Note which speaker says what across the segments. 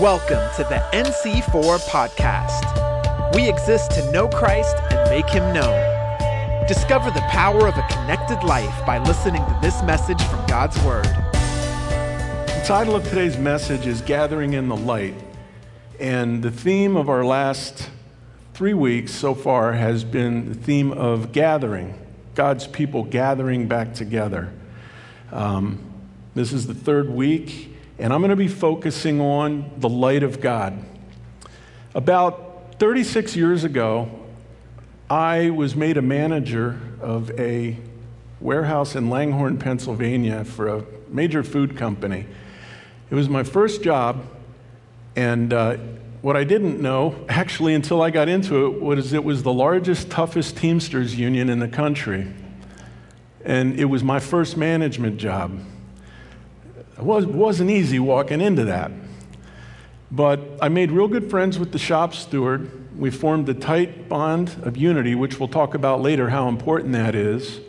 Speaker 1: Welcome to the NC4 podcast. We exist to know Christ and make him known. Discover the power of a connected life by listening to this message from God's Word.
Speaker 2: The title of today's message is Gathering in the Light. And the theme of our last three weeks so far has been the theme of gathering, God's people gathering back together. Um, this is the third week, and I'm going to be focusing on the light of God. About 36 years ago, I was made a manager of a warehouse in Langhorne, Pennsylvania for a major food company. It was my first job, and uh, what I didn't know, actually, until I got into it, was it was the largest, toughest Teamsters union in the country. And it was my first management job. It was, wasn't easy walking into that. But I made real good friends with the shop steward. We formed a tight bond of unity, which we'll talk about later how important that is.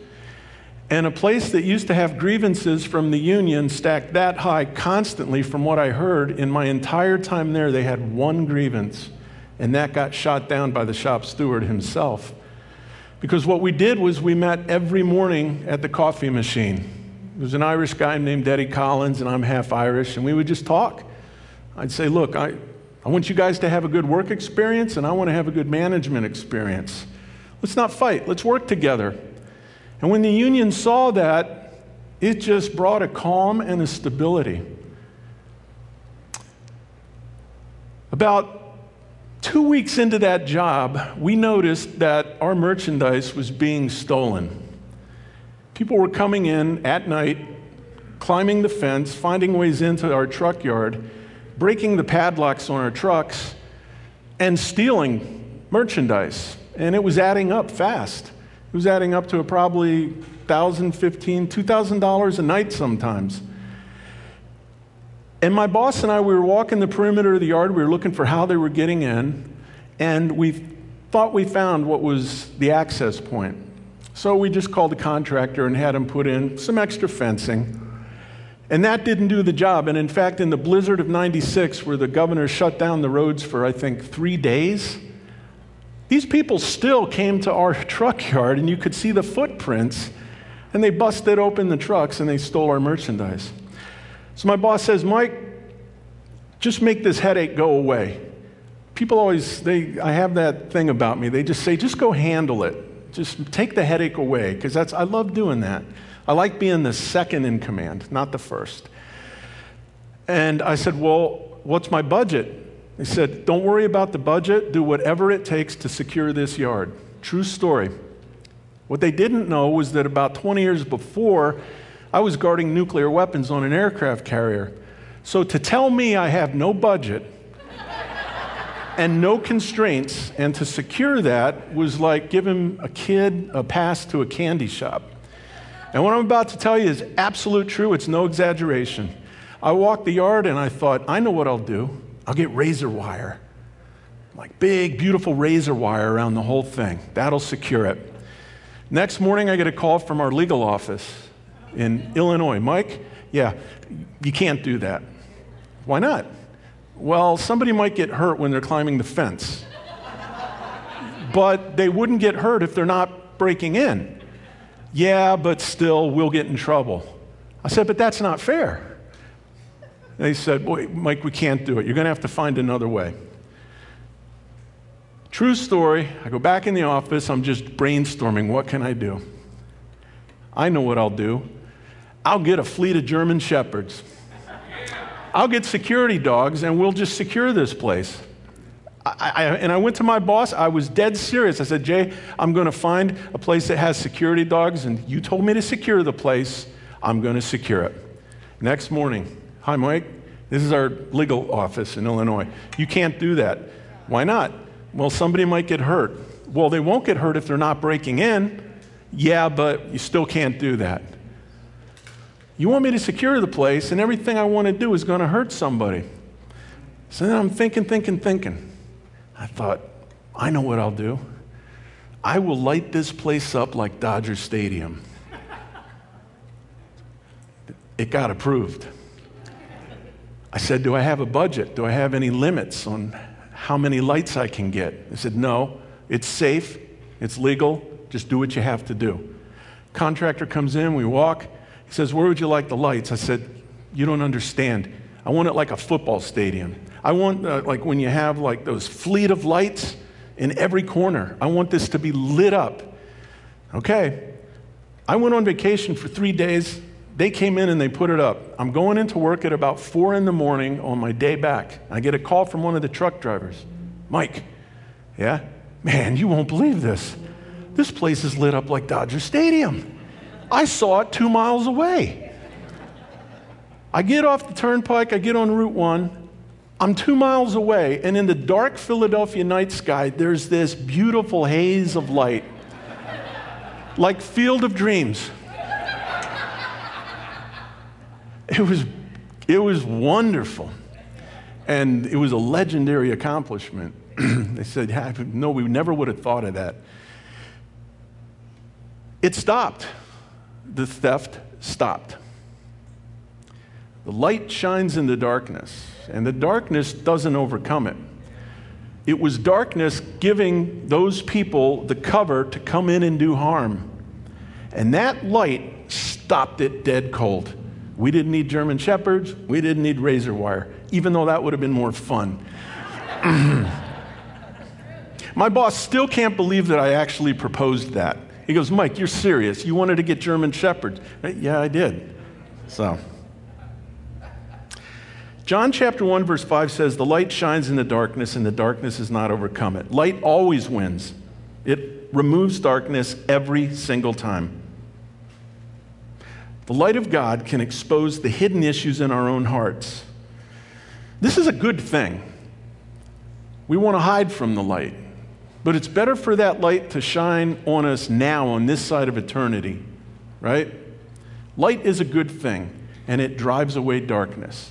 Speaker 2: And a place that used to have grievances from the union stacked that high constantly, from what I heard, in my entire time there, they had one grievance, and that got shot down by the shop steward himself. Because what we did was we met every morning at the coffee machine. Was an Irish guy named Eddie Collins, and I'm half Irish, and we would just talk. I'd say, Look, I, I want you guys to have a good work experience, and I want to have a good management experience. Let's not fight, let's work together. And when the union saw that, it just brought a calm and a stability. About two weeks into that job, we noticed that our merchandise was being stolen. People were coming in at night, climbing the fence, finding ways into our truck yard, breaking the padlocks on our trucks, and stealing merchandise. And it was adding up fast. It was adding up to probably $1,000, $1,500, $2,000 a night sometimes. And my boss and I, we were walking the perimeter of the yard. We were looking for how they were getting in. And we thought we found what was the access point. So we just called the contractor and had him put in some extra fencing. And that didn't do the job. And in fact, in the blizzard of 96, where the governor shut down the roads for, I think, three days, these people still came to our truck yard and you could see the footprints. And they busted open the trucks and they stole our merchandise. So my boss says, Mike, just make this headache go away. People always, they, I have that thing about me. They just say, just go handle it. Just take the headache away, because that's, I love doing that. I like being the second in command, not the first. And I said, Well, what's my budget? He said, Don't worry about the budget. Do whatever it takes to secure this yard. True story. What they didn't know was that about 20 years before, I was guarding nuclear weapons on an aircraft carrier. So to tell me I have no budget and no constraints. And to secure that was like giving a kid a pass to a candy shop. And what I'm about to tell you is absolute true, it's no exaggeration. I walked the yard and I thought, I know what I'll do. I'll get razor wire. Like big, beautiful razor wire around the whole thing. That'll secure it. Next morning, I get a call from our legal office in Illinois. Mike, yeah, you can't do that. Why not? Well, somebody might get hurt when they're climbing the fence, but they wouldn't get hurt if they're not breaking in. Yeah, but still, we'll get in trouble. I said, but that's not fair. They said, Boy, Mike, we can't do it. You're going to have to find another way. True story. I go back in the office. I'm just brainstorming. What can I do? I know what I'll do. I'll get a fleet of German shepherds. I'll get security dogs and we'll just secure this place. I, I, and I went to my boss. I was dead serious. I said, Jay, I'm going to find a place that has security dogs, and you told me to secure the place. I'm going to secure it. Next morning, hi, Mike. This is our legal office in Illinois. You can't do that. Why not? Well, somebody might get hurt. Well, they won't get hurt if they're not breaking in. Yeah, but you still can't do that. You want me to secure the place, and everything I want to do is going to hurt somebody. So then I'm thinking, thinking, thinking. I thought, I know what I'll do. I will light this place up like Dodger Stadium. It got approved. I said, Do I have a budget? Do I have any limits on how many lights I can get? He said, No, it's safe, it's legal, just do what you have to do. Contractor comes in, we walk. He says, Where would you like the lights? I said, You don't understand. I want it like a football stadium. I want, uh, like, when you have like those fleet of lights in every corner. I want this to be lit up. Okay. I went on vacation for three days. They came in and they put it up. I'm going into work at about four in the morning on my day back. I get a call from one of the truck drivers Mike, yeah? Man, you won't believe this. This place is lit up like Dodger Stadium. I saw it two miles away. I get off the turnpike, I get on Route 1. I'm two miles away, and in the dark Philadelphia night sky, there's this beautiful haze of light, like Field of Dreams. It was, it was wonderful. And it was a legendary accomplishment. they said, no, we never would have thought of that. It stopped. The theft stopped. The light shines in the darkness, and the darkness doesn't overcome it. It was darkness giving those people the cover to come in and do harm. And that light stopped it dead cold. We didn't need German Shepherds, we didn't need razor wire, even though that would have been more fun. My boss still can't believe that I actually proposed that. He goes, Mike, you're serious. You wanted to get German Shepherds. Yeah, I did. So. John chapter 1, verse 5 says, The light shines in the darkness, and the darkness has not overcome it. Light always wins, it removes darkness every single time. The light of God can expose the hidden issues in our own hearts. This is a good thing. We want to hide from the light. But it's better for that light to shine on us now on this side of eternity, right? Light is a good thing, and it drives away darkness.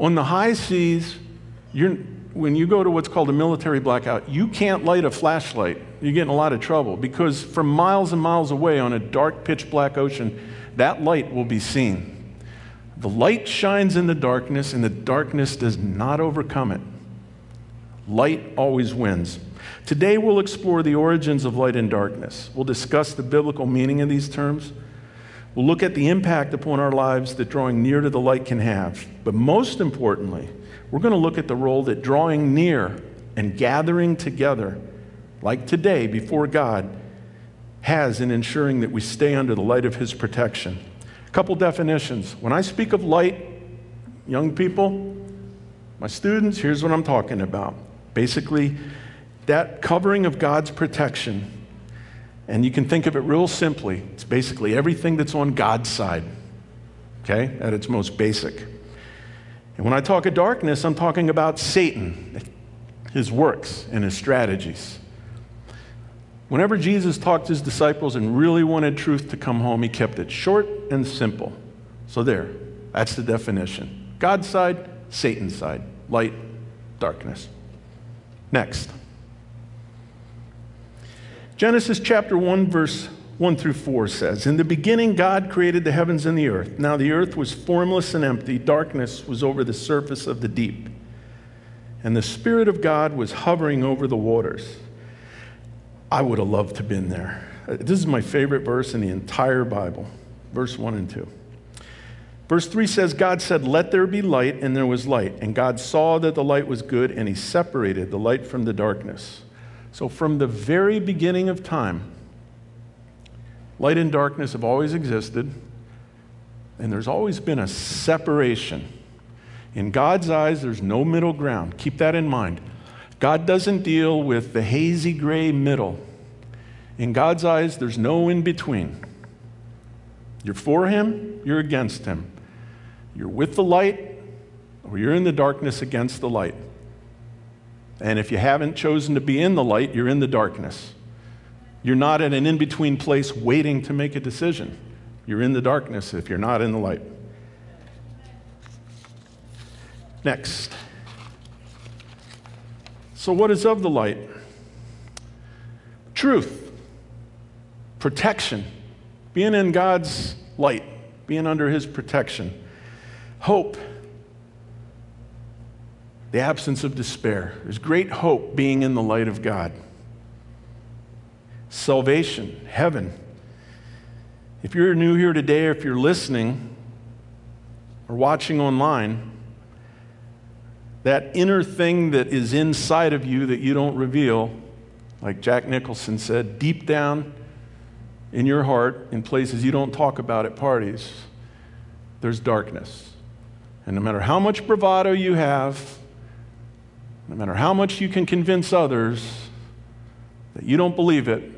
Speaker 2: On the high seas, when you go to what's called a military blackout, you can't light a flashlight. You get in a lot of trouble because from miles and miles away on a dark, pitch black ocean, that light will be seen. The light shines in the darkness, and the darkness does not overcome it. Light always wins. Today, we'll explore the origins of light and darkness. We'll discuss the biblical meaning of these terms. We'll look at the impact upon our lives that drawing near to the light can have. But most importantly, we're going to look at the role that drawing near and gathering together, like today before God, has in ensuring that we stay under the light of His protection. A couple definitions. When I speak of light, young people, my students, here's what I'm talking about. Basically, that covering of God's protection, and you can think of it real simply it's basically everything that's on God's side, okay, at its most basic. And when I talk of darkness, I'm talking about Satan, his works, and his strategies. Whenever Jesus talked to his disciples and really wanted truth to come home, he kept it short and simple. So, there, that's the definition God's side, Satan's side, light, darkness. Next. Genesis chapter 1, verse 1 through 4 says In the beginning, God created the heavens and the earth. Now the earth was formless and empty, darkness was over the surface of the deep. And the Spirit of God was hovering over the waters. I would have loved to have been there. This is my favorite verse in the entire Bible, verse 1 and 2. Verse 3 says, God said, Let there be light, and there was light. And God saw that the light was good, and he separated the light from the darkness. So, from the very beginning of time, light and darkness have always existed, and there's always been a separation. In God's eyes, there's no middle ground. Keep that in mind. God doesn't deal with the hazy gray middle. In God's eyes, there's no in between. You're for Him, you're against Him. You're with the light, or you're in the darkness against the light. And if you haven't chosen to be in the light, you're in the darkness. You're not at an in between place waiting to make a decision. You're in the darkness if you're not in the light. Next. So, what is of the light? Truth, protection, being in God's light, being under His protection, hope, the absence of despair. There's great hope being in the light of God. Salvation, heaven. If you're new here today, or if you're listening or watching online, that inner thing that is inside of you that you don't reveal, like Jack Nicholson said, deep down in your heart, in places you don't talk about at parties, there's darkness. And no matter how much bravado you have, no matter how much you can convince others that you don't believe it,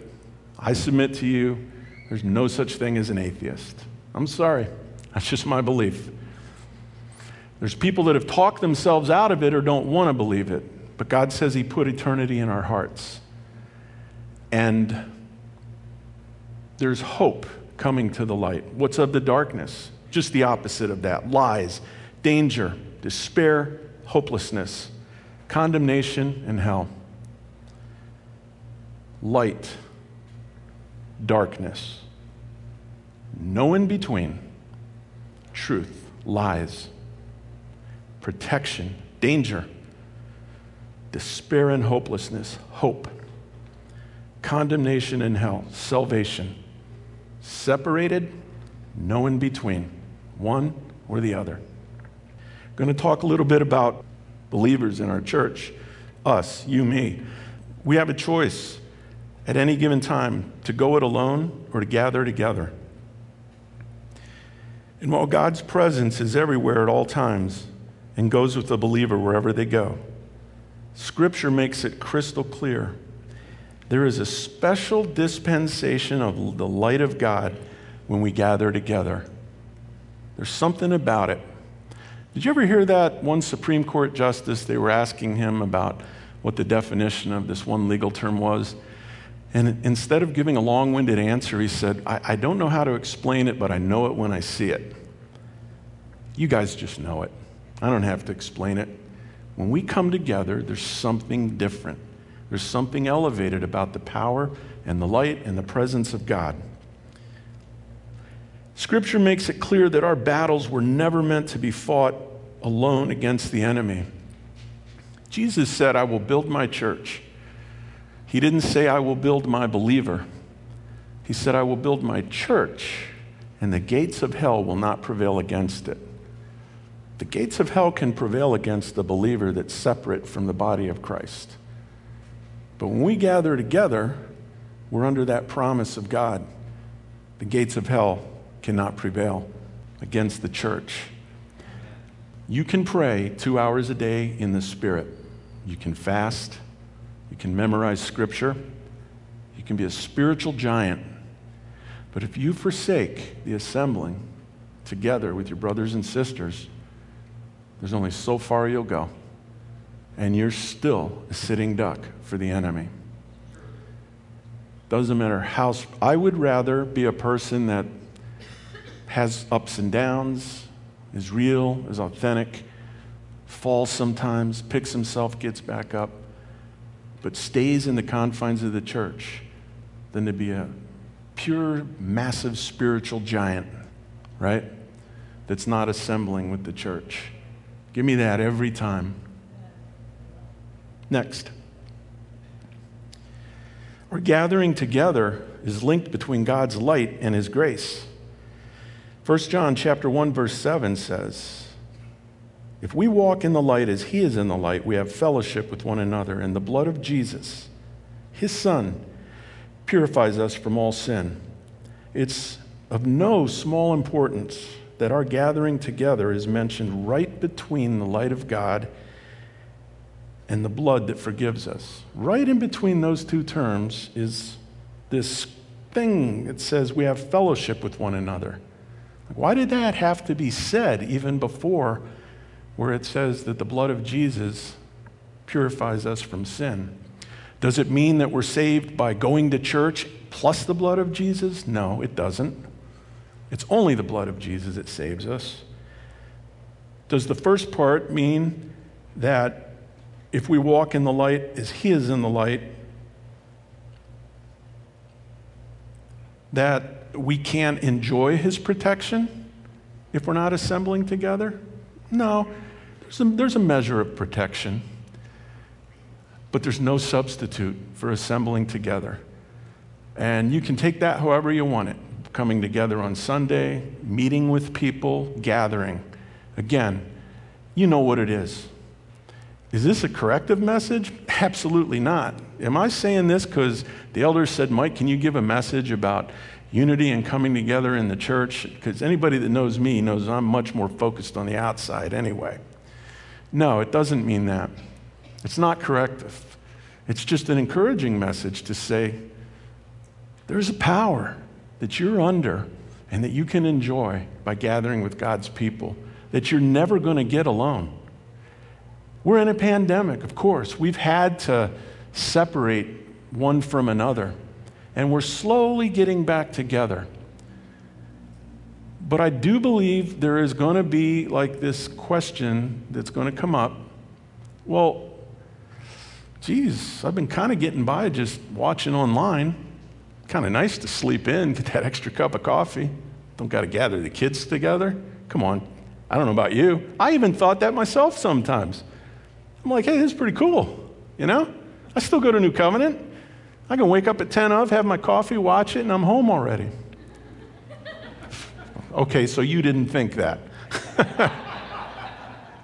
Speaker 2: I submit to you, there's no such thing as an atheist. I'm sorry. That's just my belief. There's people that have talked themselves out of it or don't want to believe it. But God says He put eternity in our hearts. And there's hope coming to the light. What's of the darkness? Just the opposite of that lies, danger, despair, hopelessness, condemnation, and hell. Light, darkness, no in between, truth, lies, protection, danger, despair and hopelessness, hope, condemnation and hell, salvation. Separated, no in between, one or the other. I'm going to talk a little bit about believers in our church, us, you, me. We have a choice at any given time to go it alone or to gather together. And while God's presence is everywhere at all times and goes with the believer wherever they go, Scripture makes it crystal clear. There is a special dispensation of the light of God when we gather together. There's something about it. Did you ever hear that one Supreme Court justice? They were asking him about what the definition of this one legal term was. And instead of giving a long winded answer, he said, I, I, don't know how to explain it, but I know it when I see it. You guys just know it. I don't have to explain it. When we come together, there's something different. There's something elevated about the power and the light and the presence of God. Scripture makes it clear that our battles were never meant to be fought alone against the enemy. Jesus said, I will build my church. He didn't say, I will build my believer. He said, I will build my church, and the gates of hell will not prevail against it. The gates of hell can prevail against the believer that's separate from the body of Christ. But when we gather together, we're under that promise of God. The gates of hell cannot prevail against the church. You can pray two hours a day in the Spirit. You can fast. You can memorize Scripture. You can be a spiritual giant. But if you forsake the assembling together with your brothers and sisters, there's only so far you'll go. And you're still a sitting duck for the enemy. Doesn't matter how. I would rather be a person that has ups and downs, is real, is authentic, falls sometimes, picks himself, gets back up, but stays in the confines of the church than to be a pure, massive spiritual giant, right? That's not assembling with the church. Give me that every time. Next. Our gathering together is linked between God's light and his grace. 1 John chapter 1 verse 7 says, "If we walk in the light as he is in the light, we have fellowship with one another, and the blood of Jesus, his son, purifies us from all sin." It's of no small importance that our gathering together is mentioned right between the light of God and the blood that forgives us. Right in between those two terms is this thing that says we have fellowship with one another. Why did that have to be said even before where it says that the blood of Jesus purifies us from sin? Does it mean that we're saved by going to church plus the blood of Jesus? No, it doesn't. It's only the blood of Jesus that saves us. Does the first part mean that if we walk in the light as He is in the light, that we can't enjoy His protection if we're not assembling together? No. There's a, there's a measure of protection, but there's no substitute for assembling together. And you can take that however you want it coming together on Sunday, meeting with people, gathering. Again, you know what it is. Is this a corrective message? Absolutely not. Am I saying this because the elders said, Mike, can you give a message about unity and coming together in the church? Because anybody that knows me knows I'm much more focused on the outside anyway. No, it doesn't mean that. It's not corrective. It's just an encouraging message to say there's a power that you're under and that you can enjoy by gathering with God's people that you're never going to get alone. We're in a pandemic, of course. We've had to separate one from another, and we're slowly getting back together. But I do believe there is going to be like this question that's going to come up. Well, geez, I've been kind of getting by just watching online. Kind of nice to sleep in, get that extra cup of coffee. Don't got to gather the kids together. Come on. I don't know about you. I even thought that myself sometimes. I'm like, hey, this is pretty cool. You know? I still go to New Covenant. I can wake up at 10 of, have my coffee, watch it, and I'm home already. okay, so you didn't think that.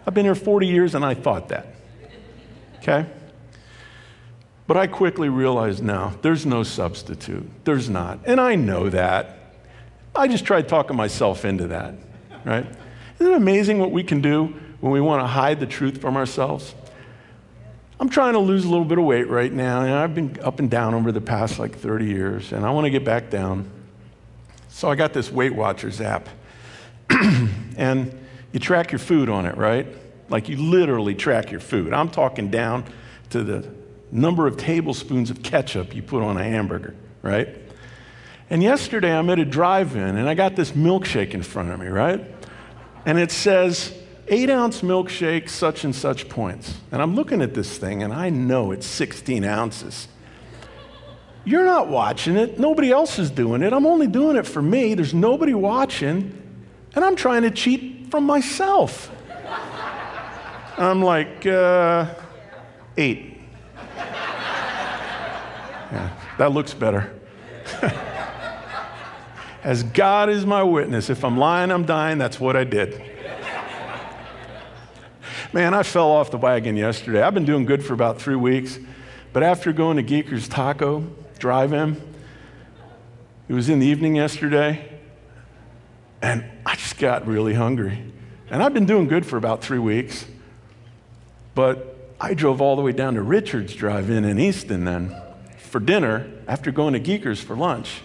Speaker 2: I've been here 40 years and I thought that. Okay? But I quickly realized now there's no substitute. There's not. And I know that. I just tried talking myself into that, right? Isn't it amazing what we can do when we want to hide the truth from ourselves? I'm trying to lose a little bit of weight right now, and I've been up and down over the past like 30 years, and I want to get back down. So I got this Weight Watchers app, and you track your food on it, right? Like you literally track your food. I'm talking down to the number of tablespoons of ketchup you put on a hamburger, right? And yesterday I'm at a drive in and I got this milkshake in front of me, right? And it says eight ounce milkshake, such and such points. And I'm looking at this thing and I know it's 16 ounces. You're not watching it. Nobody else is doing it. I'm only doing it for me. There's nobody watching. And I'm trying to cheat from myself. I'm like, uh, eight. Yeah, that looks better. As God is my witness, if I'm lying, I'm dying, that's what I did. Man, I fell off the wagon yesterday. I've been doing good for about three weeks, but after going to Geeker's Taco drive in, it was in the evening yesterday, and I just got really hungry. And I've been doing good for about three weeks, but I drove all the way down to Richards Drive In in Easton then for dinner after going to Geeker's for lunch.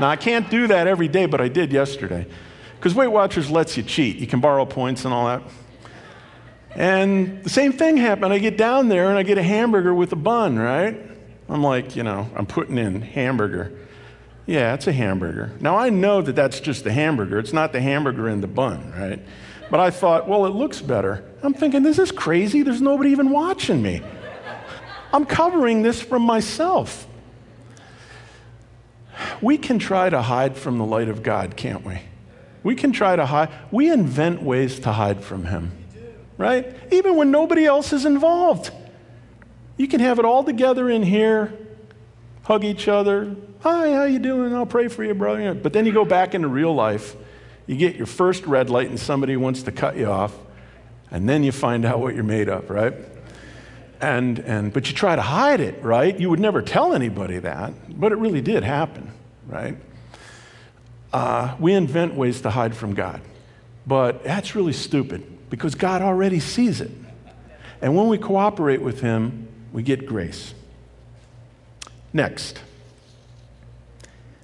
Speaker 2: now, I can't do that every day, but I did yesterday. Because Weight Watchers lets you cheat. You can borrow points and all that. And the same thing happened. I get down there and I get a hamburger with a bun, right? I'm like, you know, I'm putting in hamburger. Yeah, it's a hamburger. Now I know that that's just the hamburger. It's not the hamburger in the bun, right? But I thought, well, it looks better. I'm thinking, this is crazy. There's nobody even watching me. I'm covering this from myself. We can try to hide from the light of God, can't we? We can try to hide. We invent ways to hide from Him right? Even when nobody else is involved. You can have it all together in here, hug each other. Hi, how you doing? I'll pray for you, brother. But then you go back into real life. You get your first red light and somebody wants to cut you off, and then you find out what you're made of, right? And, and, but you try to hide it, right? You would never tell anybody that, but it really did happen, right? Uh, we invent ways to hide from God, but that's really stupid because God already sees it. And when we cooperate with Him, we get grace. Next,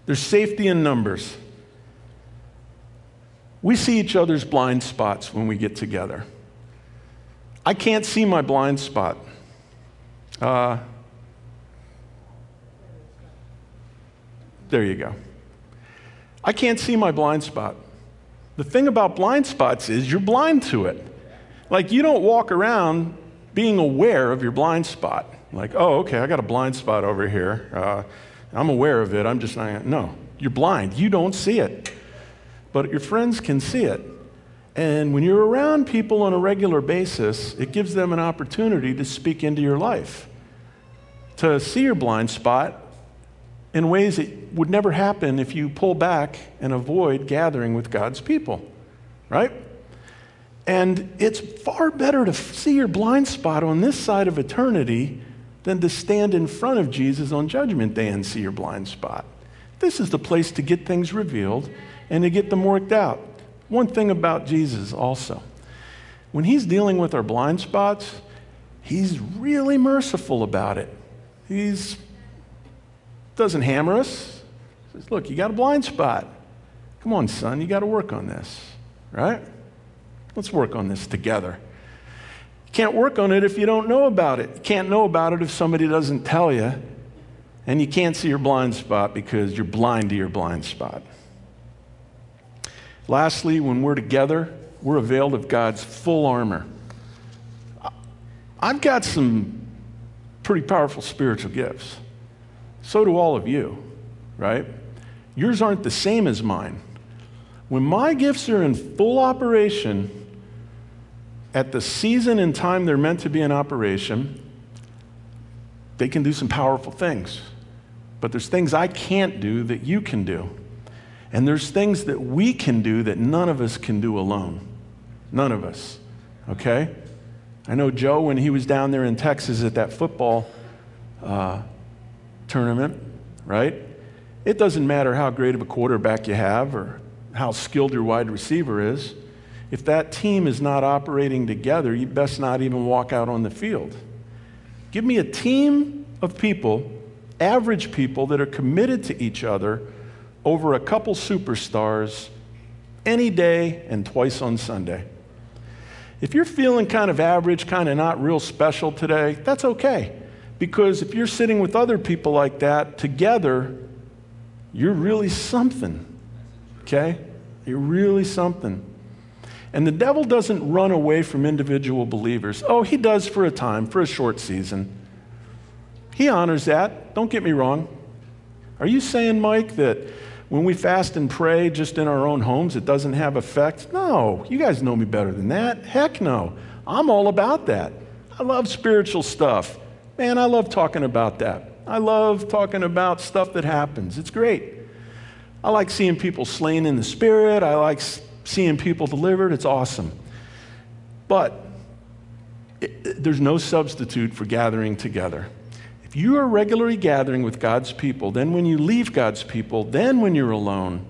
Speaker 2: there's safety in numbers. We see each other's blind spots when we get together. I can't see my blind spot. Uh, there you go. I can't see my blind spot. The thing about blind spots is you're blind to it. Like you don't walk around being aware of your blind spot. Like, oh, okay, I got a blind spot over here. Uh, I'm aware of it. I'm just not. No, you're blind. You don't see it. But your friends can see it. And when you're around people on a regular basis, it gives them an opportunity to speak into your life, to see your blind spot in ways that would never happen if you pull back and avoid gathering with God's people, right? And it's far better to see your blind spot on this side of eternity than to stand in front of Jesus on Judgment Day and see your blind spot. This is the place to get things revealed and to get them worked out. One thing about Jesus also when he's dealing with our blind spots, he's really merciful about it. He's doesn't hammer us. He says, "Look, you got a blind spot. Come on, son, you got to work on this." Right? Let's work on this together. You can't work on it if you don't know about it. You can't know about it if somebody doesn't tell you. And you can't see your blind spot because you're blind to your blind spot. Lastly, when we're together, we're availed of God's full armor. I've got some pretty powerful spiritual gifts. So do all of you, right? Yours aren't the same as mine. When my gifts are in full operation, at the season and time they're meant to be in operation, they can do some powerful things. But there's things I can't do that you can do. And there's things that we can do that none of us can do alone. None of us. Okay? I know Joe, when he was down there in Texas at that football uh, tournament, right? It doesn't matter how great of a quarterback you have or how skilled your wide receiver is. If that team is not operating together, you best not even walk out on the field. Give me a team of people, average people, that are committed to each other over a couple superstars any day and twice on Sunday. If you're feeling kind of average, kind of not real special today, that's okay. Because if you're sitting with other people like that together, you're really something. Okay? You're really something. And the devil doesn't run away from individual believers. Oh, he does for a time, for a short season. He honors that. Don't get me wrong. Are you saying, Mike, that when we fast and pray just in our own homes, it doesn't have effect? No, you guys know me better than that. Heck no. I'm all about that. I love spiritual stuff. Man, I love talking about that. I love talking about stuff that happens. It's great. I like seeing people slain in the spirit. I like seeing people delivered. It's awesome. But it, there's no substitute for gathering together. If you are regularly gathering with God's people, then when you leave God's people, then when you're alone,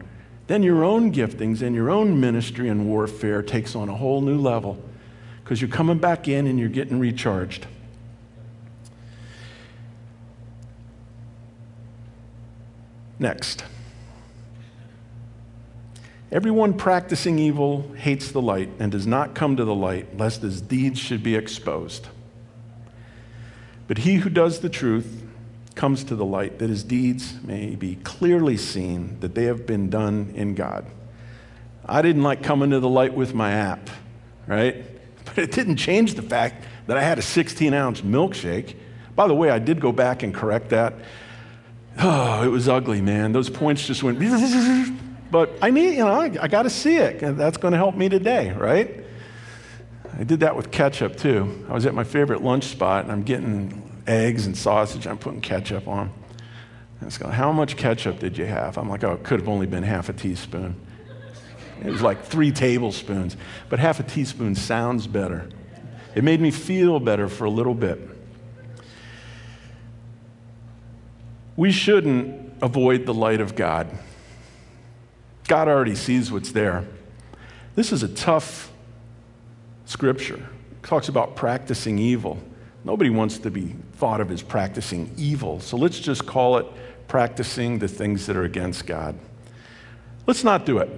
Speaker 2: then your own giftings and your own ministry and warfare takes on a whole new level because you're coming back in and you're getting recharged. Next. Everyone practicing evil hates the light and does not come to the light, lest his deeds should be exposed. But he who does the truth comes to the light, that his deeds may be clearly seen, that they have been done in God. I didn't like coming to the light with my app, right? But it didn't change the fact that I had a 16 ounce milkshake. By the way, I did go back and correct that. Oh, it was ugly, man. Those points just went. But I need, you know, I, I got to see it. That's going to help me today, right? I did that with ketchup too. I was at my favorite lunch spot and I'm getting eggs and sausage. I'm putting ketchup on. And it's going, how much ketchup did you have? I'm like, oh, it could have only been half a teaspoon. It was like three tablespoons, but half a teaspoon sounds better. It made me feel better for a little bit. We shouldn't avoid the light of God. God already sees what's there. This is a tough Scripture. It talks about practicing evil. Nobody wants to be thought of as practicing evil, so let's just call it practicing the things that are against God. Let's not do it.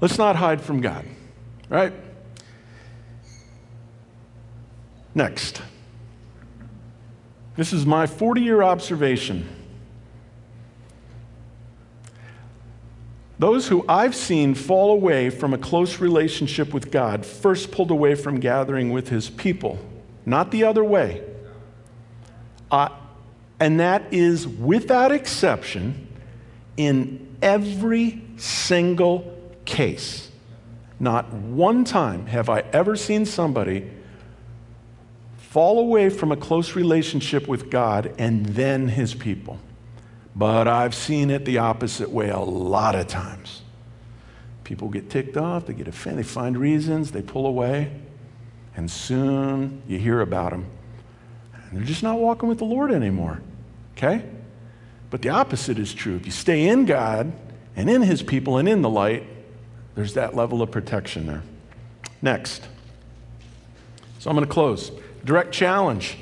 Speaker 2: Let's not hide from God, right? Next. This is my 40 year observation. Those who I've seen fall away from a close relationship with God first pulled away from gathering with his people, not the other way. Uh, and that is without exception in every single case. Not one time have I ever seen somebody fall away from a close relationship with God and then his people. But I've seen it the opposite way a lot of times. People get ticked off, they get offended, they find reasons, they pull away, and soon you hear about them. And they're just not walking with the Lord anymore. Okay? But the opposite is true. If you stay in God and in his people and in the light, there's that level of protection there. Next. So I'm going to close. Direct challenge.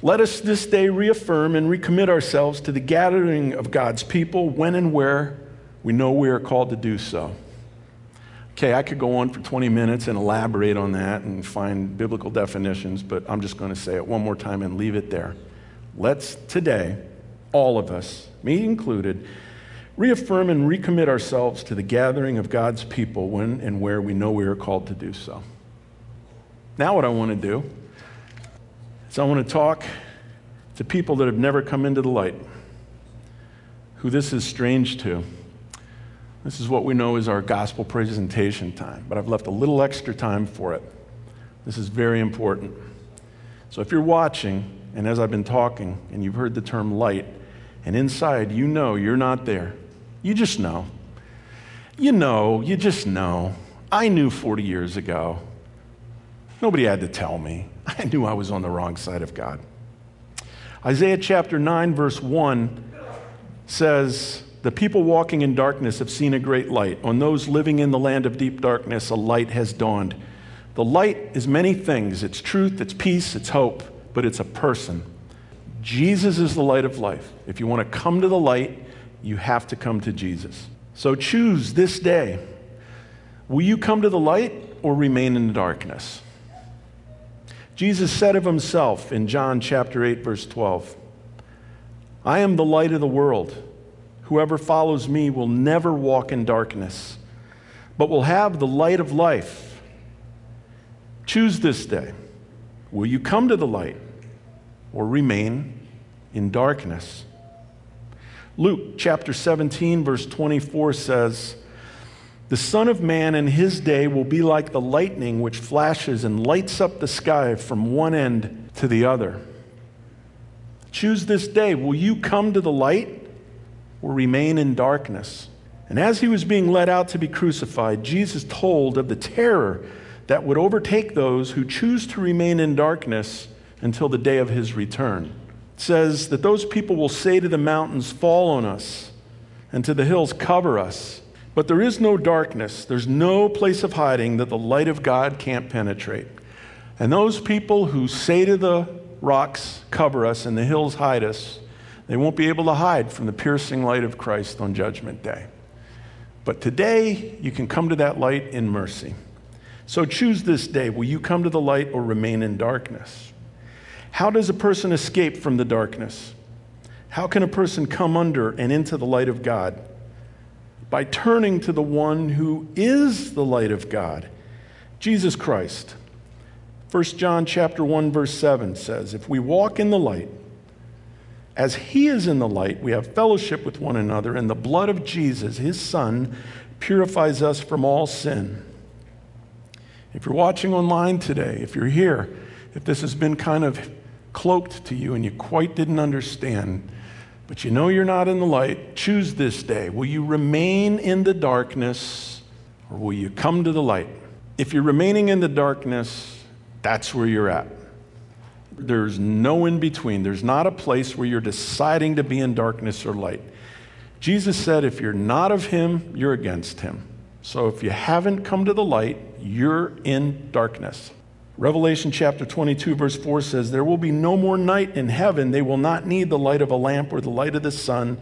Speaker 2: Let us this day reaffirm and recommit ourselves to the gathering of God's people when and where we know we are called to do so. Okay, I could go on for 20 minutes and elaborate on that and find biblical definitions, but I'm just going to say it one more time and leave it there. Let's today, all of us, me included, reaffirm and recommit ourselves to the gathering of God's people when and where we know we are called to do so. Now, what I want to do so I want to talk to people that have never come into the light, who this is strange to. This is what we know is our gospel presentation time, but I've left a little extra time for it. This is very important. So if you're watching, and as I've been talking, and you've heard the term light, and inside you know you're not there, you just know. You know, you just know. I knew 40 years ago. Nobody had to tell me. I knew I was on the wrong side of God. Isaiah chapter 9, verse 1 says, The people walking in darkness have seen a great light. On those living in the land of deep darkness, a light has dawned. The light is many things it's truth, it's peace, it's hope, but it's a person. Jesus is the light of life. If you want to come to the light, you have to come to Jesus. So choose this day. Will you come to the light or remain in the darkness? Jesus said of himself in John chapter 8 verse 12, I am the light of the world. Whoever follows me will never walk in darkness, but will have the light of life. Choose this day. Will you come to the light or remain in darkness? Luke chapter 17 verse 24 says, the Son of Man in his day will be like the lightning which flashes and lights up the sky from one end to the other. Choose this day. Will you come to the light or remain in darkness? And as he was being led out to be crucified, Jesus told of the terror that would overtake those who choose to remain in darkness until the day of his return. It says that those people will say to the mountains, Fall on us, and to the hills, Cover us. But there is no darkness, there's no place of hiding that the light of God can't penetrate. And those people who say to the rocks, Cover us, and the hills, Hide us, they won't be able to hide from the piercing light of Christ on Judgment Day. But today, you can come to that light in mercy. So choose this day. Will you come to the light or remain in darkness? How does a person escape from the darkness? How can a person come under and into the light of God? By turning to the one who is the light of God, Jesus Christ. 1 John chapter 1 verse 7 says, "If we walk in the light, as he is in the light, we have fellowship with one another, and the blood of Jesus, his son, purifies us from all sin." If you're watching online today, if you're here, if this has been kind of cloaked to you and you quite didn't understand, but you know you're not in the light, choose this day. Will you remain in the darkness or will you come to the light? If you're remaining in the darkness, that's where you're at. There's no in between. There's not a place where you're deciding to be in darkness or light. Jesus said, if you're not of him, you're against him. So if you haven't come to the light, you're in darkness. Revelation chapter 22, verse 4 says, There will be no more night in heaven. They will not need the light of a lamp or the light of the sun,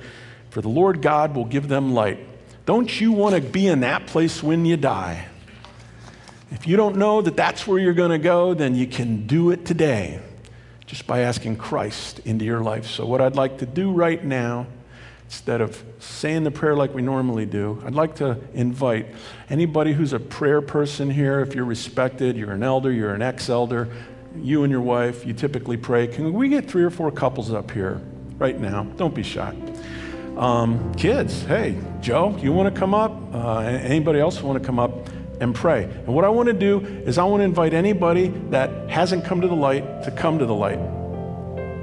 Speaker 2: for the Lord God will give them light. Don't you want to be in that place when you die? If you don't know that that's where you're going to go, then you can do it today just by asking Christ into your life. So, what I'd like to do right now instead of saying the prayer like we normally do, I'd like to invite anybody who's a prayer person here, if you're respected, you're an elder, you're an ex elder, you and your wife, you typically pray. Can we get three or four couples up here right now? Don't be shy. Um, kids, hey, Joe, you want to come up? Uh, anybody else want to come up? and pray. And what I want to do is I want to invite anybody that hasn't come to the light to come to the light,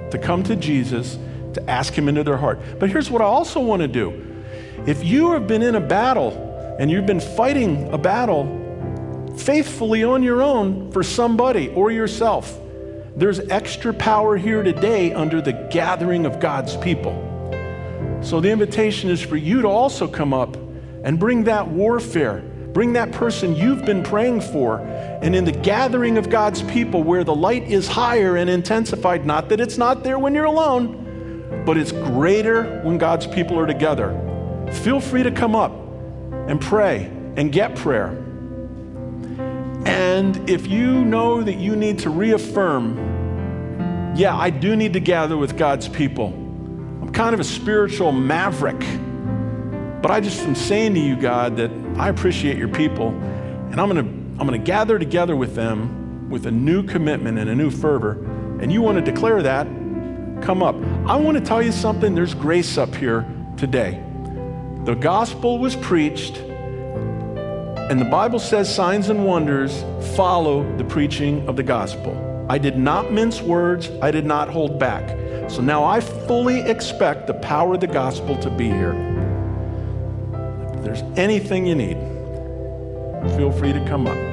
Speaker 2: to come to Jesus, to ask Him into their heart. But here's what I also want to do if you have been in a battle and you've been fighting a battle faithfully on your own for somebody or yourself, there's extra power here today under the gathering of God's people. So the invitation is for you to also come up and bring that warfare, bring that person you've been praying for. And in the gathering of God's people where the light is higher and intensified, not that it's not there when you're alone, but it's greater when God's people are together. Feel free to come up and pray and get prayer. And if you know that you need to reaffirm, yeah, I do need to gather with God's people. I'm kind of a spiritual maverick. But I just am saying to you, God, that I appreciate your people, and I'm going to I'm going to gather together with them with a new commitment and a new fervor. And you want to declare that? Come up. I want to tell you something. There's grace up here today. The gospel was preached, and the Bible says signs and wonders follow the preaching of the gospel. I did not mince words, I did not hold back. So now I fully expect the power of the gospel to be here. If there's anything you need, feel free to come up.